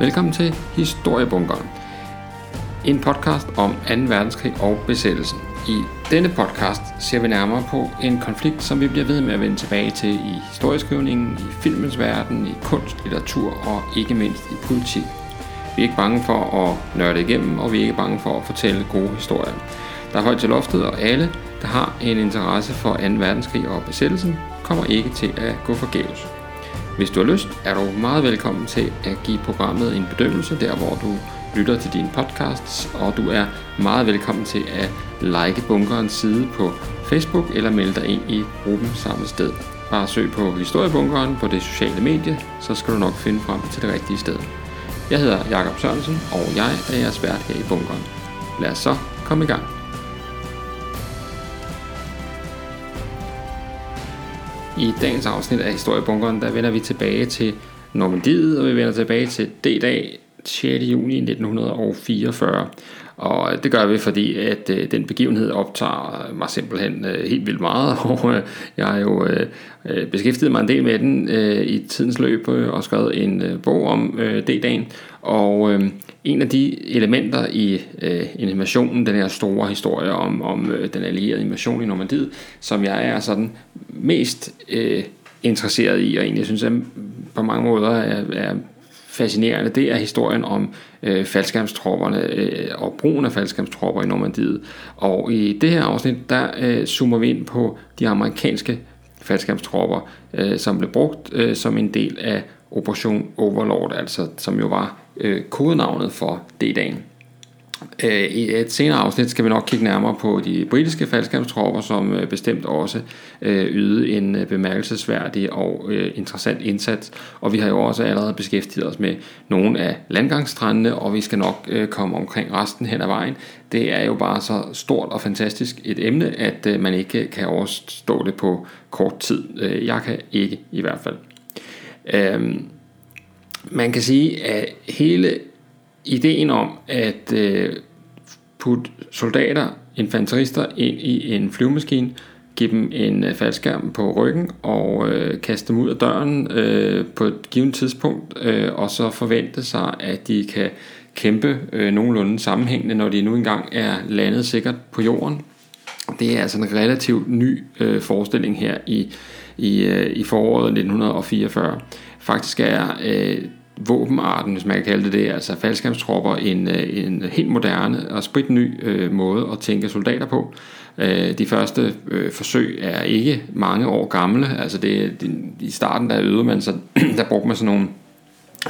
Velkommen til Historiebunkeren. En podcast om 2. verdenskrig og besættelsen. I denne podcast ser vi nærmere på en konflikt, som vi bliver ved med at vende tilbage til i historieskrivningen, i filmens verden, i kunst, litteratur og ikke mindst i politik. Vi er ikke bange for at nørde igennem, og vi er ikke bange for at fortælle gode historier. Der er højt til loftet, og alle, der har en interesse for 2. verdenskrig og besættelsen, kommer ikke til at gå forgæves. Hvis du har lyst, er du meget velkommen til at give programmet en bedømmelse, der hvor du lytter til dine podcasts, og du er meget velkommen til at like bunkerens side på Facebook eller melde dig ind i gruppen samme sted. Bare søg på Historiebunkeren på det sociale medie, så skal du nok finde frem til det rigtige sted. Jeg hedder Jakob Sørensen, og jeg er jeres vært her i bunkeren. Lad os så komme i gang. I dagens afsnit af Historiebunkeren, der vender vi tilbage til Normandiet, og vi vender tilbage til D-dag 6. juni 1944. Og øh, det gør vi, fordi at øh, den begivenhed optager øh, mig simpelthen øh, helt vildt meget, og øh, jeg har jo øh, øh, beskæftiget mig en del med den øh, i tidens løb øh, og skrevet en øh, bog om øh, D-dagen. Og øh, en af de elementer i øh, invasionen, den her store historie om, om øh, den allierede invasion i Normandiet, som jeg er sådan mest øh, interesseret i, og egentlig synes, at på mange måder er, er fascinerende, det er historien om øh, faldskærmstropperne øh, og brugen af faldskærmstropper i Normandiet. Og i det her afsnit, der øh, zoomer vi ind på de amerikanske faldskærmstropper, øh, som blev brugt øh, som en del af Operation Overlord, altså som jo var øh, kodenavnet for D-dagen. Øh, I et senere afsnit skal vi nok kigge nærmere på de britiske faldskærmstropper, som øh, bestemt også øh, ydede en bemærkelsesværdig og interessant indsats. Og vi har jo også allerede beskæftiget os med nogle af landgangsstrandene, og vi skal nok komme omkring resten hen ad vejen. Det er jo bare så stort og fantastisk et emne, at man ikke kan overstå det på kort tid. Jeg kan ikke i hvert fald. Øhm, man kan sige, at hele ideen om at øh, putte soldater, infanterister ind i en flyvemaskine, give dem en øh, faldskærm på ryggen og øh, kaste dem ud af døren øh, på et givet tidspunkt, øh, og så forvente sig, at de kan kæmpe øh, nogenlunde sammenhængende, når de nu engang er landet sikkert på jorden. Det er altså en relativt ny øh, forestilling her i, i, øh, i foråret 1944. Faktisk er øh, våbenarten, hvis man kan kalde det det, altså faldskærmstropper, en, øh, en helt moderne og spritny øh, måde at tænke soldater på. Øh, de første øh, forsøg er ikke mange år gamle, altså det, det, i starten der øvede man så, der brugte man sådan nogle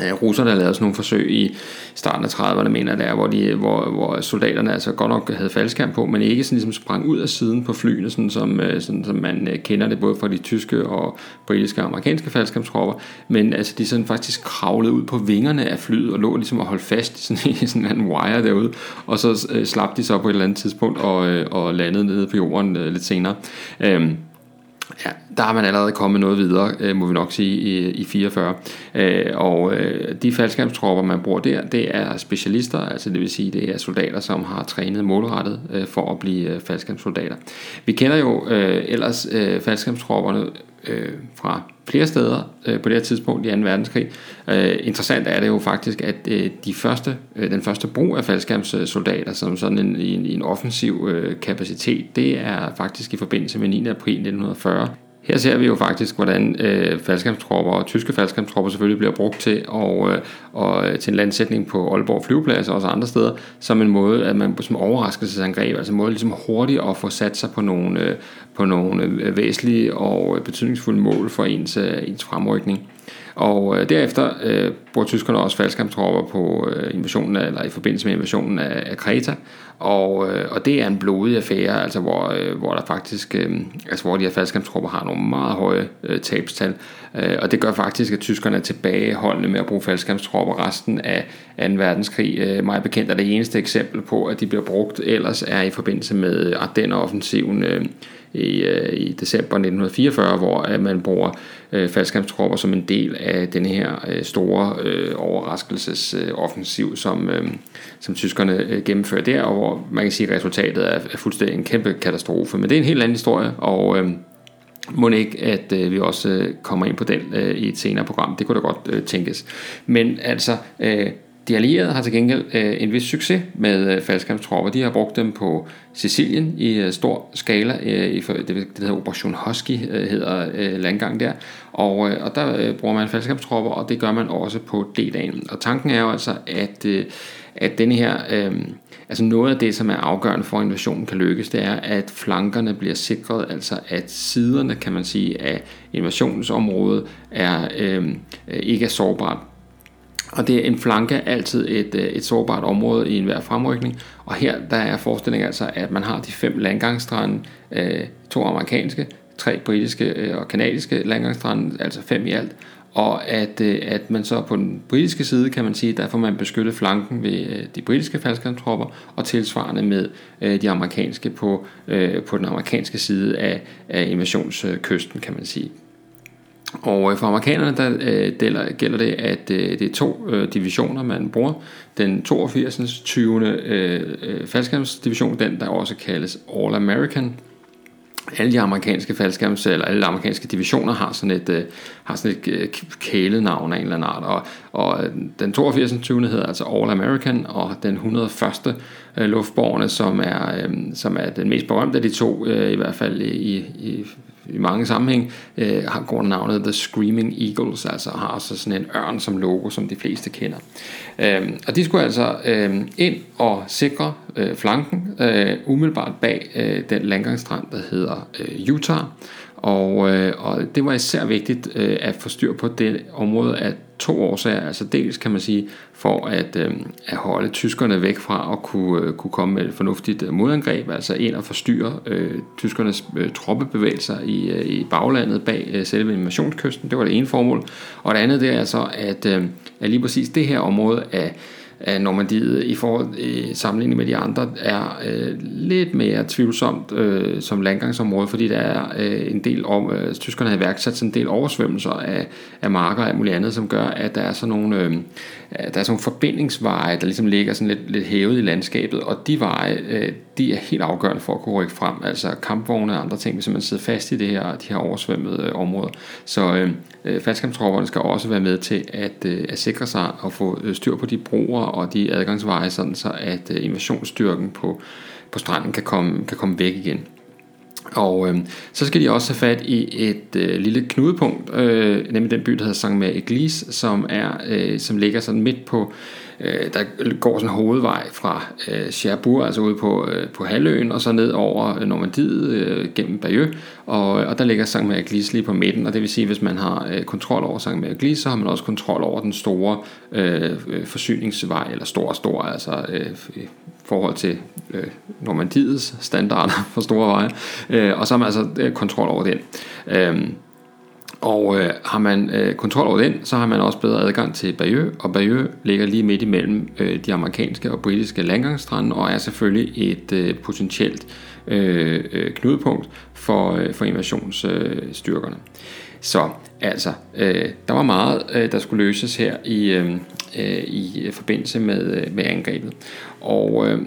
Øh, russerne lavede sådan nogle forsøg i starten af 30'erne, mener jeg, der, hvor, de, hvor, hvor soldaterne altså godt nok havde faldskærm på, men ikke sådan ligesom sprang ud af siden på flyene, sådan som, øh, sådan, som man øh, kender det både fra de tyske og britiske og amerikanske faldskærmstropper, men altså de sådan faktisk kravlede ud på vingerne af flyet og lå ligesom og holdt fast sådan, i sådan en wire derude, og så slap de så på et eller andet tidspunkt og, og landede nede på jorden lidt senere. Øhm, Ja, der har man allerede kommet noget videre, øh, må vi nok sige, i, i 44. Øh, og øh, de faldskærmstropper, man bruger der, det er specialister, altså det vil sige, det er soldater, som har trænet målrettet for at blive øh, faldskærmssoldater. Vi kender jo ellers øh, faldskærmstropperne øh, fra flere steder øh, på det her tidspunkt i 2. verdenskrig. Øh, interessant er det jo faktisk, at øh, de første, øh, den første brug af faldskærmssoldater som sådan en, en, en offensiv øh, kapacitet, det er faktisk i forbindelse med 9. april 1940 her ser vi jo faktisk, hvordan øh, faldskabstropper og tyske faldskabstropper selvfølgelig bliver brugt til, øh, og, øh, og til en landsætning på Aalborg flyveplads og også andre steder, som en måde, at man som overraskelsesangreb, altså en måde ligesom hurtigt at få sat sig på nogle, øh, på nogle øh, væsentlige og øh, betydningsfulde mål for ens, øh, ens fremrykning. Og øh, derefter øh, bruger tyskerne også faldskærmstropper på øh, invasionen af, eller i forbindelse med invasionen af, af Kreta. Og, øh, og det er en blodig affære, altså hvor, øh, hvor der faktisk, øh, altså hvor de her faldskærmstropper har nogle meget høje øh, tabstal. Øh, og det gør faktisk, at tyskerne er tilbageholdende med at bruge faldskærmstropper resten af 2. verdenskrig. Øh, meget bekendt er det eneste eksempel på, at de bliver brugt, ellers er i forbindelse med Ardenner-offensiven øh, i, øh, i december 1944, hvor øh, man bruger øh, faldskærmstropper som en del af den her øh, store øh, overraskelsesoffensiv, som, øh, som tyskerne øh, gennemfører der, og hvor man kan sige, at resultatet er, er fuldstændig en kæmpe katastrofe. Men det er en helt anden historie, og øh, må ikke, at øh, vi også øh, kommer ind på den øh, i et senere program. Det kunne da godt øh, tænkes. Men altså, øh, de allierede har til gengæld øh, en vis succes med øh, faldskærmstropper. De har brugt dem på Sicilien i øh, stor skala. Øh, i det, det hedder Operation Husky, øh, hedder øh, landgang der. Og, øh, og der øh, bruger man faldskærmstropper, og det gør man også på D-dagen. Og tanken er jo altså, at, øh, at denne her... Øh, Altså noget af det, som er afgørende for, at invasionen kan lykkes, det er, at flankerne bliver sikret, altså at siderne, kan man sige, af invasionsområdet er, øh, ikke er sårbart. Og det er en flanke altid et, øh, et sårbart område i enhver fremrykning. Og her der er forestillingen altså, at man har de fem landgangsstrande, øh, to amerikanske, tre britiske øh, og kanadiske landgangsstrande, altså fem i alt og at, øh, at man så på den britiske side, kan man sige, der får man beskyttet flanken ved øh, de britiske faldskærmstropper, og tilsvarende med øh, de amerikanske på, øh, på den amerikanske side af, af invasionskysten, kan man sige. Og øh, for amerikanerne der øh, der gælder det, at øh, det er to divisioner, man bruger. Den 82. 20. faldskærmsdivision, den der også kaldes All American alle de amerikanske faldskærms, eller alle de amerikanske divisioner har sådan et, har sådan et kælenavn af en eller anden art, og, og den 82. 20. hedder altså All American, og den 101. luftborne, luftborgerne, som er, som er den mest berømte af de to, i hvert fald i, i i mange sammenhæng øh, har går navnet The Screaming Eagles, altså har så sådan en ørn som logo, som de fleste kender. Øh, og de skulle altså øh, ind og sikre øh, flanken øh, umiddelbart bag øh, den landgangsstrand, der hedder øh, Utah. Og, øh, og det var især vigtigt øh, at få styr på det område af to årsager. Altså dels kan man sige, for at, øh, at holde tyskerne væk fra at kunne, øh, kunne komme med et fornuftigt øh, modangreb, altså ind og forstyrre øh, tyskernes øh, troppebevægelser i, øh, i baglandet bag øh, selve invasionskysten. Det var det ene formål. Og det andet det er altså, at, øh, at lige præcis det her område af af Normandiet i forhold i sammenligning med de andre er øh, lidt mere tvivlsomt øh, som landgangsområde, fordi der er øh, en del om, øh, tyskerne har iværksat sådan en del oversvømmelser af, af marker og muligt andet, som gør, at der er sådan nogle, øh, der er sådan nogle forbindingsveje, der ligesom ligger sådan lidt, lidt hævet i landskabet, og de veje, øh, det er helt afgørende for at kunne rykke frem, altså kampvogne og andre ting, hvis man sidder fast i det her, de her oversvømmede øh, områder. Så øh, øh faldskærmstropperne skal også være med til at, øh, at sikre sig og få øh, styr på de broer og de adgangsveje, sådan så at øh, invasionsstyrken på, på stranden kan komme, kan komme væk igen. Og øh, så skal de også have fat i et øh, lille knudepunkt, øh, nemlig den by, der hedder St. Mary Eglise, som, er, øh, som ligger sådan midt på øh, Øh, der går sådan en hovedvej fra øh, Cherbourg, altså ude på, øh, på halvøen, og så ned over øh, Normandiet øh, gennem Bayeux, og, og der ligger St. Marie lige på midten, og det vil sige, at hvis man har øh, kontrol over St. Marie så har man også kontrol over den store øh, øh, forsyningsvej, eller stor stor, altså øh, i forhold til øh, Normandiets standarder for store veje, øh, og så har man altså øh, kontrol over den. Øh, og øh, har man øh, kontrol over den, så har man også bedre adgang til Bayeux, og Bayeux ligger lige midt imellem øh, de amerikanske og britiske landgangsstrande, og er selvfølgelig et øh, potentielt øh, øh knudepunkt for, øh, for invasionsstyrkerne. Øh, så altså, øh, der var meget, øh, der skulle løses her i, øh, øh i forbindelse med, øh, med angrebet. Og øh,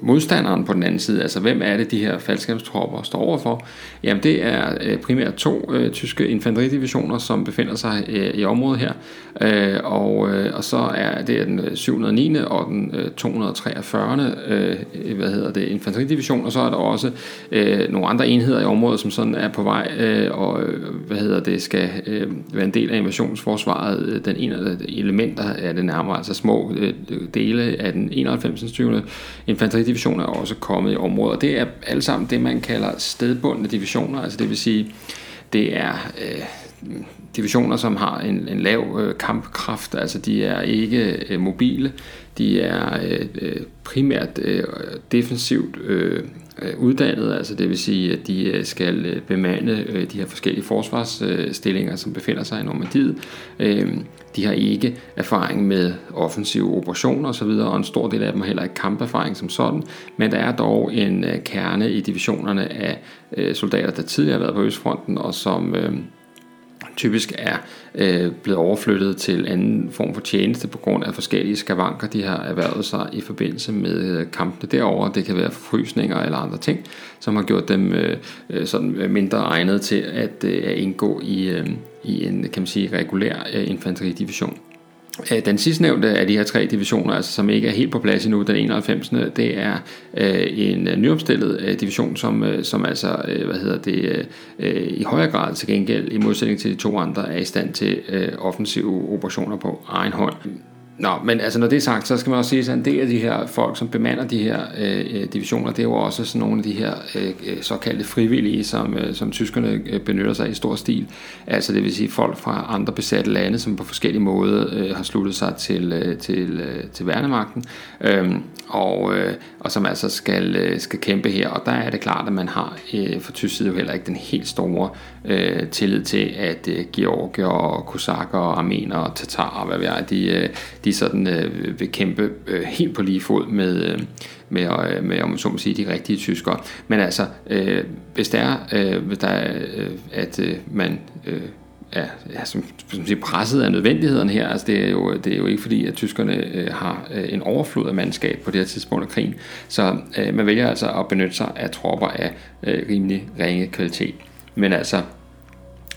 modstanderen på den anden side, altså hvem er det, de her faldskabstropper står overfor? Jamen det er øh, primært to øh, tyske infanteridivisioner, som befinder sig øh, i området her, øh, og, øh, og så er det den øh, 709. og den øh, 243. Øh, hvad hedder det, infanteridivision, og så er der også øh, nogle andre enheder i området, som sådan er på vej, øh, og øh, hvad hedder det, skal øh, være en del af invasionsforsvaret. Øh, den ene af de elementer er det nærmere, altså små øh, dele af den 91. 20 infanteridivisioner er også kommet i området, og det er alle sammen det, man kalder stedbundne divisioner, altså det vil sige, det er øh, divisioner, som har en, en lav øh, kampkraft, altså de er ikke øh, mobile, de er øh, øh primært øh, defensivt øh, Øh, uddannet, altså det vil sige, at de øh, skal øh, bemande de her forskellige forsvarsstillinger, som befinder sig i Normandiet. De har ikke erfaring med offensive operationer osv., og en stor del af dem har heller ikke kamperfaring som sådan, men der er dog en kerne i divisionerne af soldater, der tidligere har været på Østfronten, og som, øh, typisk er øh, blevet overflyttet til anden form for tjeneste på grund af forskellige skavanker, de har erhvervet sig i forbindelse med øh, kampene derover. Det kan være forfrysninger eller andre ting, som har gjort dem øh, øh sådan øh, mindre egnet til at, øh, at indgå i, øh, i en kan man sige, regulær øh, infanteridivision. Øh, den sidste nævnte af de her tre divisioner, altså som ikke er helt på plads endnu, den 91. det er øh, en øh, nyopstillet øh, division, som, øh, som altså øh, hvad hedder det, øh, i højere grad til gengæld, i modsætning til de to andre, er i stand til øh, offensive operationer på egen hånd. Nå, men altså når det er sagt, så skal man også sige, at en del af de her folk, som bemander de her øh, øh divisioner, det er jo også sådan nogle af de her øh, øh såkaldte frivillige, som, øh, som tyskerne øh, benytter sig i stor stil. Altså det vil sige folk fra andre besatte lande, som på forskellige måder øh, har sluttet sig til, øh, til, øh, til værnemagten, øh, og, øh, og som altså skal, øh, skal kæmpe her. Og der er det klart, at man har øh, for tysk side jo heller ikke den helt store øh, tillid til, at øh, georgier og kosakker og armener og tatarer, hvad ved jeg, de, øh, de sådan øh, vil kæmpe øh, helt på lige fod med, øh, med, øh, med om så må sige, de rigtige tyskere. Men altså, øh, hvis det er, øh, hvis der er øh, at øh, man øh, er ja, som, som siger, presset af nødvendighederne her. Altså det, er jo, det er jo ikke fordi, at tyskerne øh, har øh, en overflod af mandskab på det her tidspunkt af krigen. Så øh, man vælger altså at benytte sig af tropper af øh, rimelig ringe kvalitet. Men altså,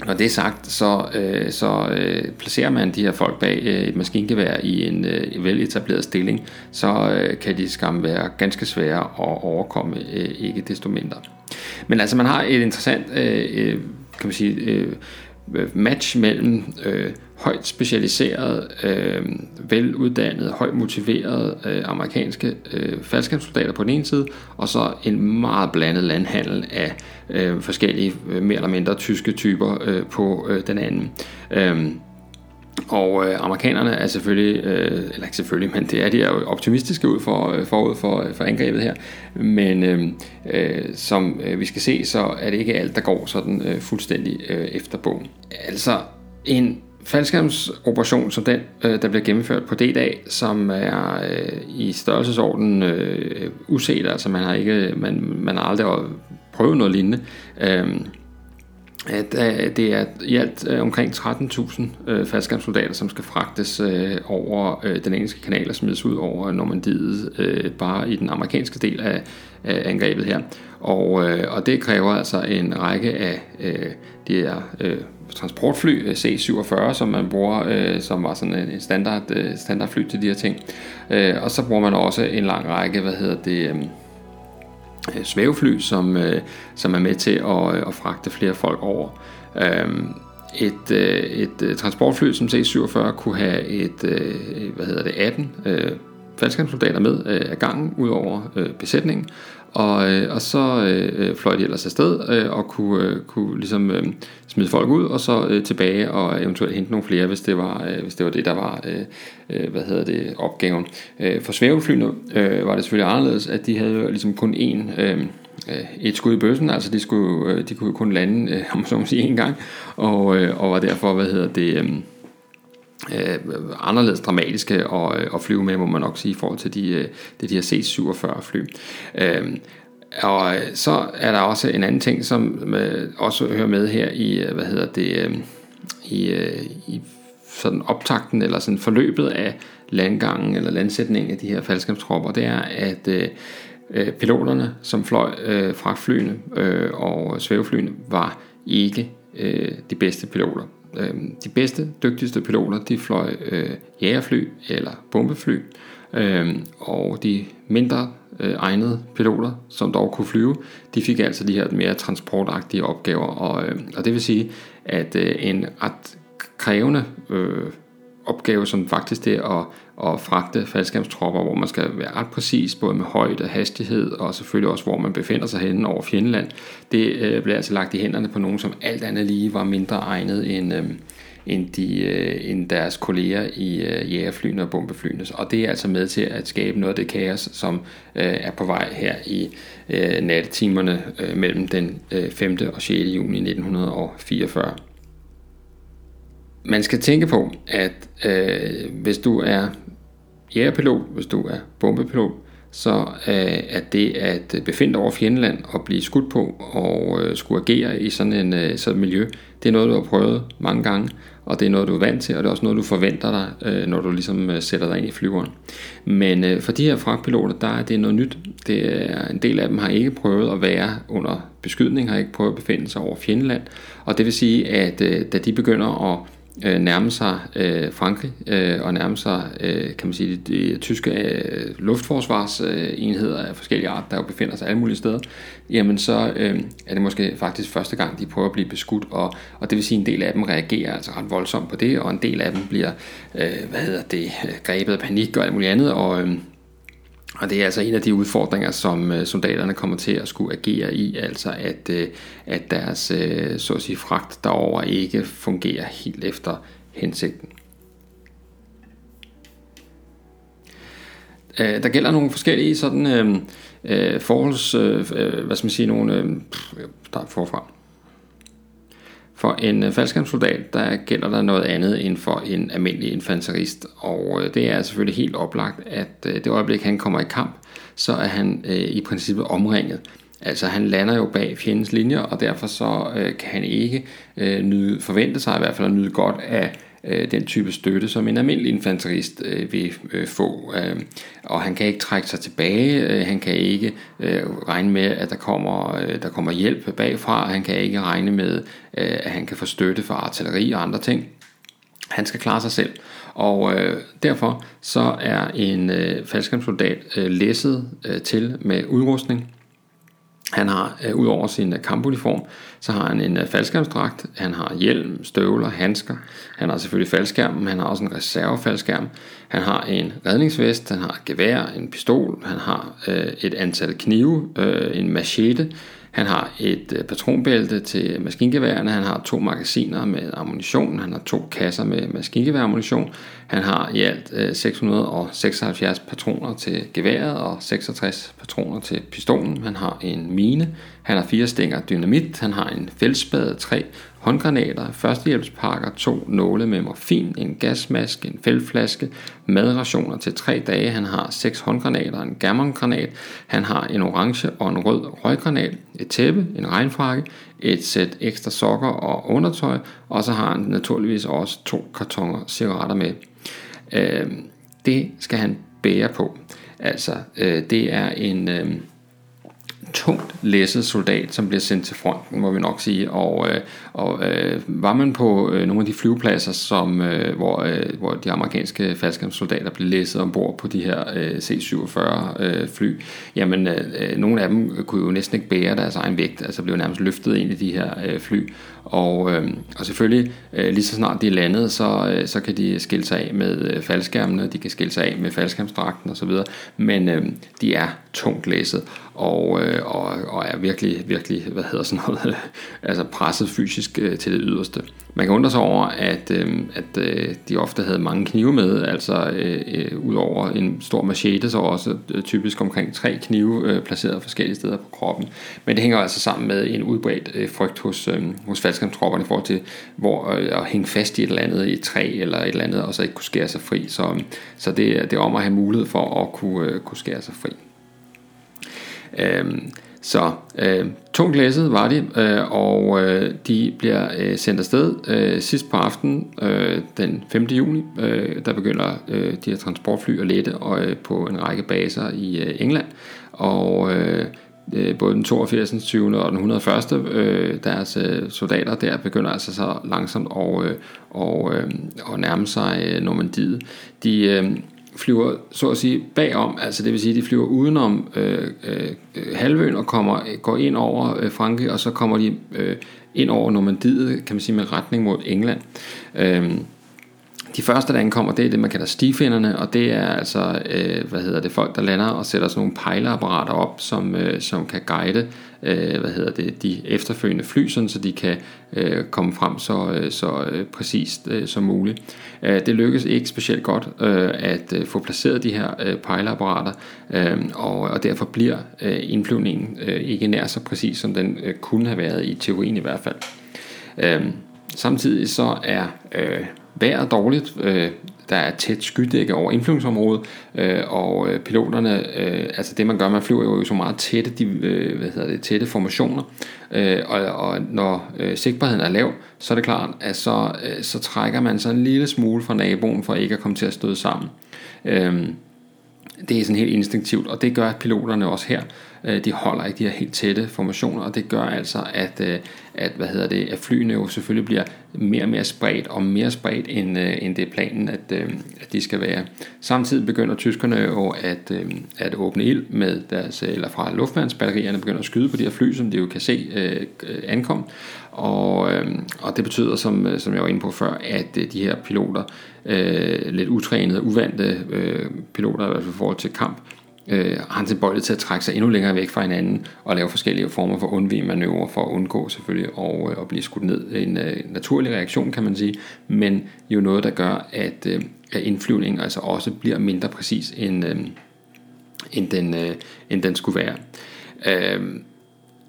når det er sagt, så, øh, så øh, placerer man de her folk bag øh, et maskingevær i en øh, veletableret stilling, så øh, kan de skam være ganske svære at overkomme, øh, ikke desto mindre. Men altså, man har et interessant øh, øh kan man sige, øh, match mellem øh, højt specialiserede, øh, veluddannede, højt motiverede øh, amerikanske øh, faldskabssoldater på den ene side, og så en meget blandet landhandel af øh, forskellige øh, mere eller mindre tyske typer øh, på øh, den anden. Øh, og øh, amerikanerne er selvfølgelig, øh, eller ikke selvfølgelig, men det er de er jo optimistiske ud for, øh, forud for, øh, for angrebet her. Men øh, øh, som øh, vi skal se, så er det ikke alt, der går sådan øh, fuldstændig øh, efter bogen. Altså en faldskærmsoperation som den, øh, der bliver gennemført på D-dag, som er øh, i størrelsesorden øh, uset, altså man har ikke, man, man har aldrig prøvet noget lignende. Øh, at øh, det er i alt øh, omkring 13.000 øh, faldskærmssoldater, som skal fragtes øh, over øh, den engelske kanal og smides ud over Normandiet, øh, bare i den amerikanske del af, af angrebet her. Og, øh, og det kræver altså en række af øh, de her øh, transportfly, øh, C-47, som man bruger, øh, som var sådan en standard, øh, standardfly til de her ting. Øh, og så bruger man også en lang række, hvad hedder det... Øh, Øh, svævefly, som, øh, som er med til at, øh, at fragte flere folk over. Øhm, et, et transportfly som C-47 kunne have et, hvad hedder det, 18 faldskærmssoldater med øh, af gangen ud over øh, besætningen, og, øh, og så øh, fløj de ellers afsted øh, og kunne, øh, kunne ligesom øh, smide folk ud og så øh, tilbage og eventuelt hente nogle flere, hvis det var, øh, hvis det, var det, der var øh, øh hvad hedder det, opgaven. Øh, for svæveflyene øh, var det selvfølgelig anderledes, at de havde ligesom kun én øh, et skud i bøssen, altså de, skulle, øh, de kunne kun lande, øh, om så må sige, en gang, og, øh, og var derfor, hvad hedder det... Øh, anderledes dramatiske at, at øh, flyve med, må man nok sige, i forhold til de, øh, det de, de her C-47 fly. Øh, og øh, så er der også en anden ting, som øh, også hører med her i, hvad hedder det, øh, i, øh, i sådan optakten eller sådan forløbet af landgangen eller landsætningen af de her faldskabstropper, det er, at øh, piloterne, som fløj øh, fragtflyene øh, og svæveflyene, var ikke øh, de bedste piloter. Øh, de bedste, dygtigste piloter, de fløj øh, jægerfly eller bombefly, øh, og de mindre øh, egnede piloter, som dog kunne flyve, de fik altså de her mere transportagtige opgaver, og, øh, og det vil sige, at øh, en ret krævende øh, opgave, som faktisk det at, at fragte faldskabstropper, hvor man skal være ret præcis, både med højde, hastighed og selvfølgelig også, hvor man befinder sig henne over fjendeland, det øh, blev altså lagt i hænderne på nogen, som alt andet lige var mindre egnet end, øh, end, de, øh, end deres kolleger i øh, jægerflyene og bombeflyene. Og det er altså med til at skabe noget af det kaos, som øh, er på vej her i øh, nattetimerne øh, mellem den øh, 5. og 6. juni 1944 man skal tænke på, at øh, hvis du er jægerpilot, hvis du er bombepilot, så øh, det at befinde over fjendeland og blive skudt på og øh, skulle agere i sådan en øh, sådan et miljø, det er noget, du har prøvet mange gange, og det er noget, du er vant til, og det er også noget, du forventer dig, øh, når du ligesom øh, sætter dig ind i flyveren. Men øh, for de her fragtpiloter, der er det noget nyt. Det er, en del af dem har ikke prøvet at være under beskydning, har ikke prøvet at befinde sig over fjendeland, og det vil sige, at øh, da de begynder at øh, nærme sig øh, Frankrig øh, og nærme sig øh, kan man sige, de, de tyske øh, luftforsvarsenheder af forskellige art, der jo befinder sig alle mulige steder, jamen så øh, er det måske faktisk første gang, de prøver at blive beskudt, og, og det vil sige, at en del af dem reagerer altså ret voldsomt på det, og en del af dem bliver øh, hvad hedder det, øh, grebet af panik og alt muligt andet, og øh, og det er altså en af de udfordringer, som øh, soldaterne kommer til at skulle agere i, altså at, øh, at deres øh, så at sige, fragt derover ikke fungerer helt efter hensigten. Der gælder nogle forskellige sådan øh, forholds, øh, hvad skal man sige, nogle, øh, der forfra. For en øh, faldskærmssoldat, der gælder der noget andet end for en almindelig infanterist, og øh, det er selvfølgelig helt oplagt, at øh, det øjeblik, han kommer i kamp, så er han øh, i princippet omringet. Altså han lander jo bag fjendens linjer, og derfor så kan han ikke nyde, forvente sig i hvert fald at nyde godt af øh, den type støtte, som en almindelig infanterist øh, vil øh, få. Øh, og han kan ikke trække sig tilbage, øh, han kan ikke øh, regne med, at der kommer, øh, der kommer hjælp bagfra, han kan ikke regne med, øh, at han kan få støtte fra artilleri og andre ting. Han skal klare sig selv. Og øh, derfor så er en øh, faldskærmssoldat øh, læsset øh, til med udrustning, han har, øh, ud over sin øh, kampuniform, så har han en øh, faldskærmsdragt, han har hjelm, støvler, handsker, han har selvfølgelig faldskærm, men han har også en reservefaldskærm, han har en redningsvest, han har gevær, en pistol, han har øh, et antal knive, øh, en machete, han har et øh, patronbælte til maskingeværerne, han har to magasiner med ammunition, han har to kasser med maskingeværammunition, han har i alt øh, 676 patroner til geværet og 66 patroner til pistolen, han har en mine, han har fire stænger dynamit, han har en fældspade, tre håndgranater, førstehjælpspakker, to nåle med morfin, en gasmaske, en fældflaske, madrationer til tre dage, han har seks håndgranater, en gammongranat, han har en orange og en rød røggranat, et tæppe, en regnfrakke, et sæt ekstra sokker og undertøj, og så har han naturligvis også to kartoner cigaretter med. Øh, det skal han bære på. Altså, øh, det er en... Øh, tungt læsset soldat, som bliver sendt til fronten, må vi nok sige. Og, øh, og øh, var man på øh, nogle af de flyvepladser, som, øh, hvor, øh, hvor de amerikanske faldskærmssoldater blev læsset ombord på de her øh, C-47 øh, fly, jamen øh, øh, nogle af dem kunne jo næsten ikke bære deres egen vægt, altså blev nærmest løftet ind i de her øh, fly. Og, øh, og selvfølgelig, øh, lige så snart de er landet, så, øh, så kan de skille sig af med øh, faldskærmene, de kan skille sig af med faldskærmsdragten osv., men øh, de er tungt læset og, øh, og, og er virkelig, virkelig, hvad hedder sådan noget, altså presset fysisk øh, til det yderste. Man kan undre sig over, at, øh, at øh, de ofte havde mange knive med, altså øh, øh, udover en stor machete, så også øh, typisk omkring tre knive øh, placeret forskellige steder på kroppen. Men det hænger altså sammen med en udbredt øh, frygt hos, øh, hos faldskærmstropperne i forhold til hvor, øh, at hænge fast i et eller andet, i et træ eller et eller andet, og så ikke kunne skære sig fri. Så, øh, så det, det er om at have mulighed for at kunne, øh, kunne skære sig fri. Øh, så øh, tungt læsset var de, øh, og øh, de bliver øh, sendt afsted øh, sidst på aftenen øh, den 5. juni. Øh, der begynder øh, de her transportfly at lette og, øh, på en række baser i øh, England. Og øh, øh både den 82. 20. og den 101. Øh, deres øh, soldater der begynder altså så langsomt at, øh, og, øh, og nærme sig øh, Normandiet. De, øh, flyver så at sige bagom, altså det vil sige, de flyver udenom øh, øh, øh halvøen og kommer, øh, går ind over øh, Frankrig, og så kommer de øh, ind over Normandiet, kan man sige, med retning mod England. Øh, de første, der ankommer, det er det, man kalder stigfinderne, og det er altså, øh, hvad hedder det, folk, der lander og sætter sådan nogle pejleapparater op, som, øh, som kan guide, øh, hvad hedder det, de efterfølgende fly, sådan, så de kan øh, komme frem så, øh, så øh, præcist øh, som muligt. Øh, det lykkedes ikke specielt godt øh, at øh, få placeret de her øh, pejleapparater, øh, og, og derfor bliver øh, indflyvningen øh, ikke nær så præcis, som den øh, kunne have været i teorien i hvert fald. Øh, samtidig så er øh, vejret dårligt, øh, der er tæt skydække over indflyvningsområdet, øh, og øh, piloterne, øh, altså det man gør, man flyver jo så meget tætte, de, øh, hvad hedder det, tætte formationer, øh, og, og når øh, sigtbarheden er lav, så er det klart, at så, øh, så trækker man så en lille smule fra naboen, for ikke at komme til at støde sammen. Øh, det er sådan helt instinktivt, og det gør piloterne også her. Øh, de holder ikke de her helt tætte formationer, og det gør altså, at, øh, at, hvad hedder det, at flyene jo selvfølgelig bliver mere og mere spredt, og mere spredt, end, øh, end det er planen, at, at de skal være. Samtidig begynder tyskerne jo at, at åbne ild med deres, eller fra luftværnsbatterierne begynder at skyde på de her fly, som de jo kan se ankom, og, og det betyder, som, som jeg var inde på før, at de her piloter, lidt utrænede, uvante piloter, i hvert fald i forhold til kamp, øh, har han tilbøjelighed til at trække sig endnu længere væk fra hinanden og lave forskellige former for undvigemanøvrer for at undgå selvfølgelig at, øh, at blive skudt ned. En øh, naturlig reaktion kan man sige, men jo noget der gør, at, øh, at indflyvningen altså også bliver mindre præcis end, øh, end, den, øh, end den skulle være. Øh,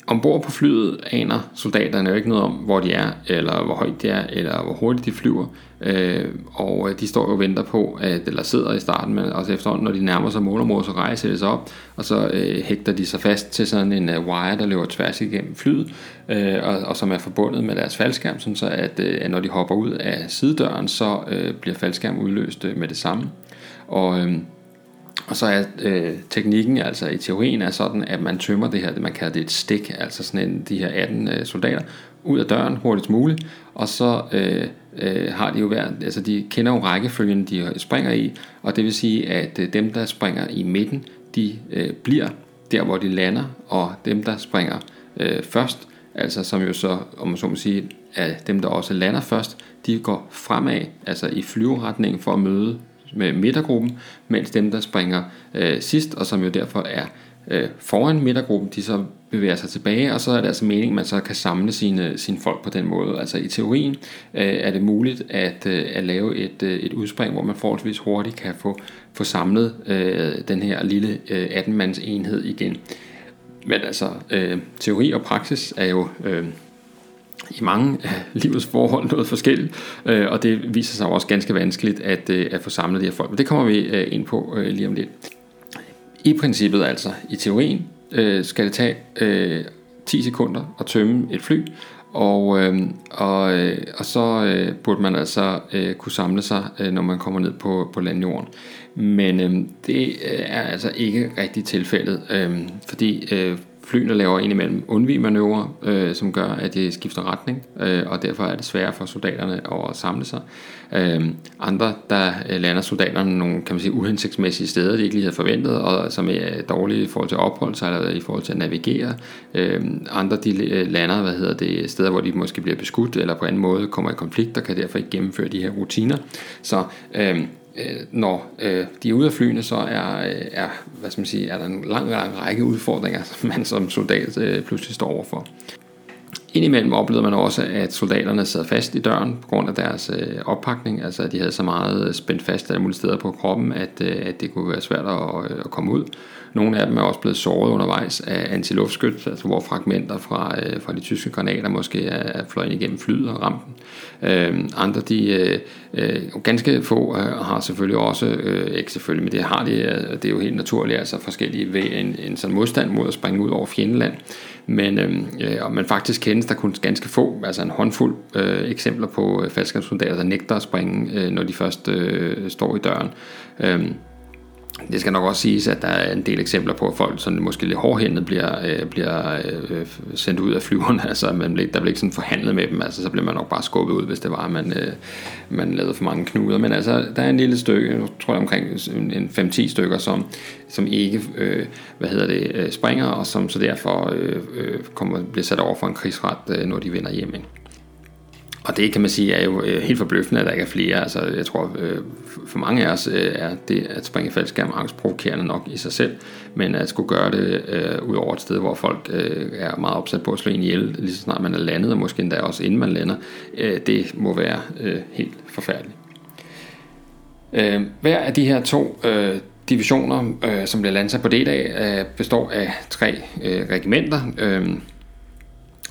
Ombord på flyet aner soldaterne jo ikke noget om, hvor de er, eller hvor højt de er, eller hvor hurtigt de flyver. Øh, og øh, de står jo og venter på, at, eller sidder i starten, men også efterhånden, når de nærmer sig målområdet, så rejser de sig op, og så øh, hægter de sig fast til sådan en uh, wire, der løber tværs igennem flyet, øh, og, og som er forbundet med deres faldskærm, sådan så at, øh, at når de hopper ud af sidedøren, så øh, bliver faldskærmen udløst øh, med det samme. Og... Øh, og så er øh, teknikken, altså i teorien, er sådan, at man tømmer det her, man kalder det et stik, altså sådan en, de her 18 øh, soldater, ud af døren hurtigst muligt, og så øh, øh, har de jo hver, altså de kender jo rækkefølgen, de springer i, og det vil sige, at øh, dem, der springer i midten, de øh, bliver der, hvor de lander, og dem, der springer øh, først, altså som jo så, om man så må sige, at dem, der også lander først, de går fremad, altså i flyveretningen for at møde med midtergruppen, mens dem, der springer øh, sidst, og som jo derfor er øh, foran midtergruppen, de så bevæger sig tilbage, og så er det altså meningen, at man så kan samle sine, sine folk på den måde. Altså i teorien øh, er det muligt at, øh, at lave et, øh, et udspring, hvor man forholdsvis hurtigt kan få, få samlet øh, den her lille øh, 18-mands enhed igen. Men altså, øh, teori og praksis er jo... Øh, i mange af livets forhold noget forskelligt, øh, og det viser sig også ganske vanskeligt at, øh, at få samlet de her folk. Men det kommer vi øh, ind på øh, lige om lidt. I princippet altså, i teorien, øh, skal det tage øh, 10 sekunder at tømme et fly, og, øh, og, øh, og så øh, burde man altså øh, kunne samle sig, øh, når man kommer ned på, på landjorden. Men øh, det er altså ikke rigtig tilfældet, øh, fordi øh, Flyene laver indimellem undvigmanøvrer, øh, som gør, at de skifter retning, øh, og derfor er det sværere for soldaterne at samle sig. Øh, andre, der øh, lander soldaterne nogle kan man sige, uhensigtsmæssige steder, de ikke lige havde forventet, og som er dårlige i forhold til at opholde sig, eller i forhold til at navigere. Øh, andre, de øh, lander hvad hedder det, steder, hvor de måske bliver beskudt, eller på anden måde kommer i konflikt, og kan derfor ikke gennemføre de her rutiner. Så øh, øh, når øh, de er ude af flyene, så er, øh, er, hvad skal man sige, er der en lang, lang række udfordringer, som man som soldat øh, pludselig står overfor. Indimellem oplevede man også, at soldaterne sad fast i døren på grund af deres øh, oppakning, altså at de havde så meget øh, spændt fast alle mulige steder på kroppen, at, øh, at det kunne være svært at, øh, at komme ud. Nogle af dem er også blevet såret undervejs af antiluftskyt, altså hvor fragmenter fra, øh, fra de tyske granater måske er fløjet igennem flyet og ramt Øh, andre, de øh, øh, ganske få øh, har selvfølgelig også, øh, ikke selvfølgelig, men det har de, øh, det er jo helt naturligt, altså forskellige ved en, en sådan modstand mod at springe ud over fjendeland. Men, øhm, øh, og man faktisk kendes der kun ganske få, altså en håndfuld øh, eksempler på øh, faldskabssoldater, der nægter at springe, øh, når de først øh, står i døren. Øh, det skal nok også siges, at der er en del eksempler på, at folk sådan måske lidt hårdhændet bliver, øh, bliver øh, sendt ud af flyverne. Altså, man bliver, der bliver ikke sådan forhandlet med dem. Altså, så bliver man nok bare skubbet ud, hvis det var, at man, øh, man lavede for mange knuder. Men altså, der er en lille stykke, jeg tror jeg omkring en 5-10 stykker, som, som ikke øh, hvad hedder det, øh, springer, og som så derfor øh, øh, kommer, bliver sat over for en krigsret, øh, når de vender hjem. Ikke? Og det kan man sige er jo øh, helt forbløffende, at der ikke er flere. Altså, jeg tror, øh, for mange af os øh, er det at springe faldskærm angstprovokerende nok i sig selv, men at skulle gøre det øh, ud over et sted, hvor folk øh, er meget opsat på at slå en ihjel, lige så snart man er landet, og måske endda også inden man lander, øh, det må være øh, helt forfærdeligt. Øh, hver af de her to øh, divisioner, øh, som bliver landet på D-dag, øh, består af tre øh, regimenter. Øh,